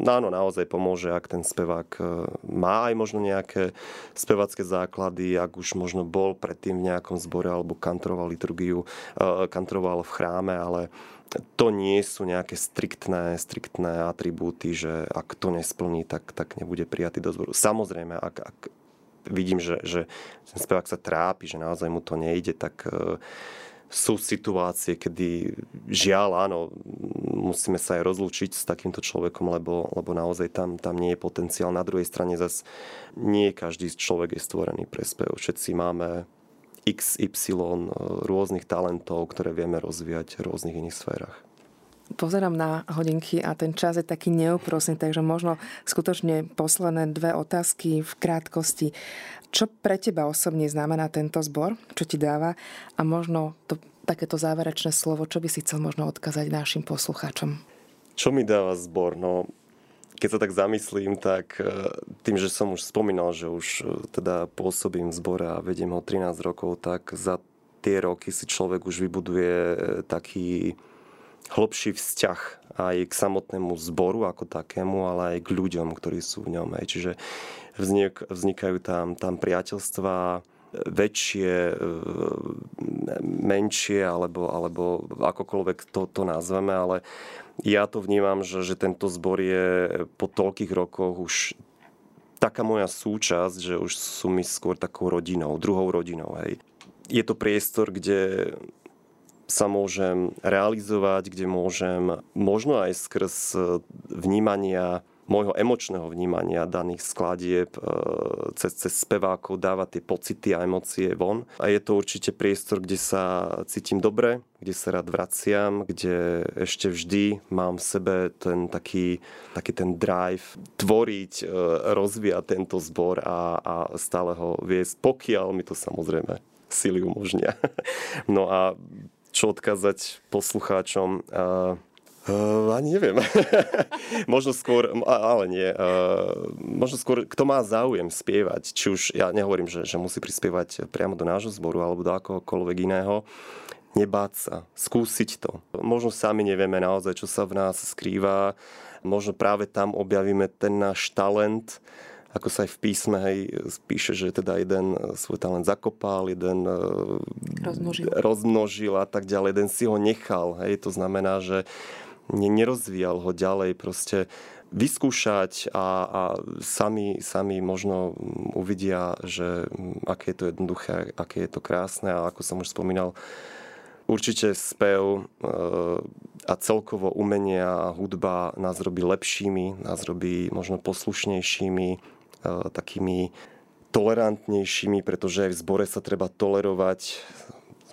áno, naozaj pomôže, ak ten spevák e, má aj možno nejaké spevacké základy, ak už možno bol predtým v nejakom zbore alebo kantroval liturgiu, e, kantroval v chráme, ale to nie sú nejaké striktné, striktné atribúty, že ak to nesplní, tak, tak nebude prijatý do zboru. Samozrejme, ak, ak vidím, že, že ten spevák sa trápi, že naozaj mu to nejde, tak uh, sú situácie, kedy žiaľ, áno, musíme sa aj rozlúčiť s takýmto človekom, lebo, lebo naozaj tam, tam nie je potenciál. Na druhej strane zase nie každý človek je stvorený pre spev. Všetci máme XY rôznych talentov, ktoré vieme rozvíjať v rôznych iných sférach pozerám na hodinky a ten čas je taký neúprosný, takže možno skutočne posledné dve otázky v krátkosti. Čo pre teba osobne znamená tento zbor? Čo ti dáva? A možno to takéto záverečné slovo, čo by si chcel možno odkazať našim poslucháčom? Čo mi dáva zbor? No, keď sa tak zamyslím, tak e, tým, že som už spomínal, že už e, teda pôsobím v zbore a vediem ho 13 rokov, tak za tie roky si človek už vybuduje e, taký hlbší vzťah aj k samotnému zboru ako takému, ale aj k ľuďom, ktorí sú v ňom. Aj. Čiže vznik, vznikajú tam, tam priateľstvá, väčšie, menšie, alebo, alebo akokoľvek to, to nazveme, ale ja to vnímam, že, že tento zbor je po toľkých rokoch už taká moja súčasť, že už sú mi skôr takou rodinou, druhou rodinou. Hej. Je to priestor, kde sa môžem realizovať, kde môžem možno aj skrz e, vnímania môjho emočného vnímania daných skladieb e, cez, cez spevákov dávať tie pocity a emócie von. A je to určite priestor, kde sa cítim dobre, kde sa rád vraciam, kde ešte vždy mám v sebe ten taký, taký ten drive tvoriť, e, rozvíjať tento zbor a, a stále ho viesť, pokiaľ mi to samozrejme sily umožnia. No a čo odkázať poslucháčom. Uh, Uh, ani neviem. možno skôr, ale nie. Uh, možno skôr, kto má záujem spievať, či už, ja nehovorím, že, že musí prispievať priamo do nášho zboru alebo do akohokoľvek iného, nebáť sa, skúsiť to. Možno sami nevieme naozaj, čo sa v nás skrýva. Možno práve tam objavíme ten náš talent, ako sa aj v písme hej, spíše, že teda jeden e, svoj talent zakopal, jeden e, rozmnožil. rozmnožil a tak ďalej, jeden si ho nechal. Hej, to znamená, že nerozvíjal ho ďalej, proste vyskúšať a, a sami, sami možno uvidia, že aké je to jednoduché, aké je to krásne a ako som už spomínal, určite spev e, a celkovo umenie a hudba nás robí lepšími, nás robí možno poslušnejšími, takými tolerantnejšími, pretože aj v zbore sa treba tolerovať.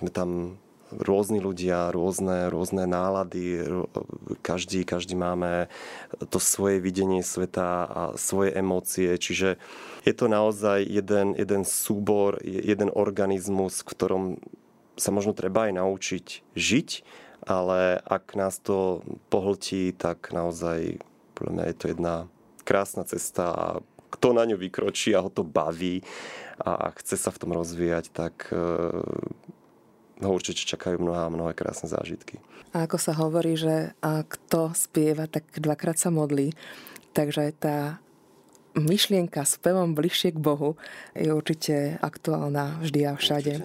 Sme tam rôzni ľudia, rôzne, rôzne nálady, každý, každý máme to svoje videnie sveta a svoje emócie, čiže je to naozaj jeden, jeden súbor, jeden organizmus, v ktorom sa možno treba aj naučiť žiť, ale ak nás to pohltí, tak naozaj podľa mňa je to jedna krásna cesta a kto na ňu vykročí a ho to baví a chce sa v tom rozvíjať, tak ho určite čakajú mnohé, mnohé krásne zážitky. A ako sa hovorí, že kto spieva, tak dvakrát sa modlí. Takže tá myšlienka s pevom bližšie k Bohu je určite aktuálna vždy a všade.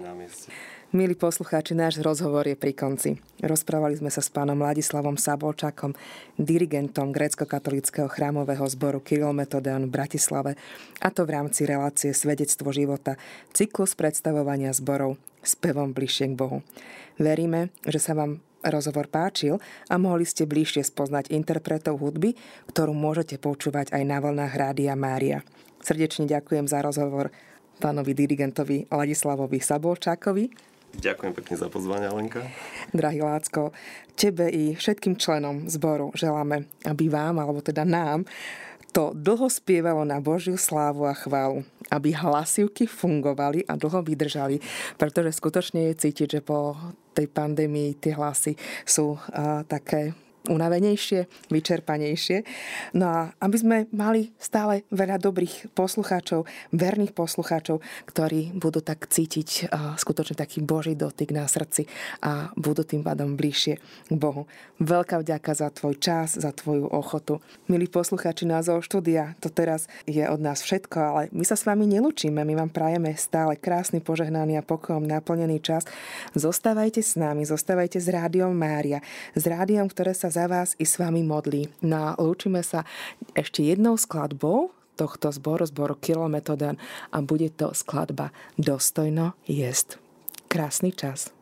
Milí poslucháči, náš rozhovor je pri konci. Rozprávali sme sa s pánom Ladislavom Sabolčakom, dirigentom grécko-katolického chrámového zboru Kirill Metodeon v Bratislave, a to v rámci relácie Svedectvo života, cyklus predstavovania zborov s pevom bližšie k Bohu. Veríme, že sa vám rozhovor páčil a mohli ste bližšie spoznať interpretov hudby, ktorú môžete počúvať aj na vlnách Rádia Mária. Srdečne ďakujem za rozhovor pánovi dirigentovi Ladislavovi Sabolčákovi Ďakujem pekne za pozvanie, Alenka. Drahý Lácko, tebe i všetkým členom zboru želáme, aby vám, alebo teda nám, to dlho spievalo na Božiu slávu a chválu, aby hlasivky fungovali a dlho vydržali, pretože skutočne je cítiť, že po tej pandémii tie hlasy sú uh, také unavenejšie, vyčerpanejšie. No a aby sme mali stále veľa dobrých poslucháčov, verných poslucháčov, ktorí budú tak cítiť skutočne taký Boží dotyk na srdci a budú tým pádom bližšie k Bohu. Veľká vďaka za tvoj čas, za tvoju ochotu. Milí poslucháči názov štúdia, to teraz je od nás všetko, ale my sa s vami nelučíme, my vám prajeme stále krásny, požehnaný a pokojom naplnený čas. Zostávajte s nami, zostávajte s Rádiom Mária, s rádiom, ktoré sa za vás i s vami modlí. No a lúčime sa ešte jednou skladbou tohto zboru, zboru Kilometodan a bude to skladba Dostojno jest. Krásny čas.